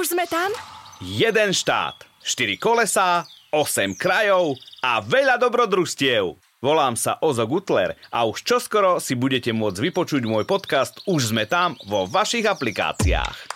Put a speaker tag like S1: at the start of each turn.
S1: Už sme tam?
S2: Jeden štát, štyri kolesá, osem krajov a veľa dobrodružstiev. Volám sa Ozo Gutler a už čoskoro si budete môcť vypočuť môj podcast Už sme tam vo vašich aplikáciách.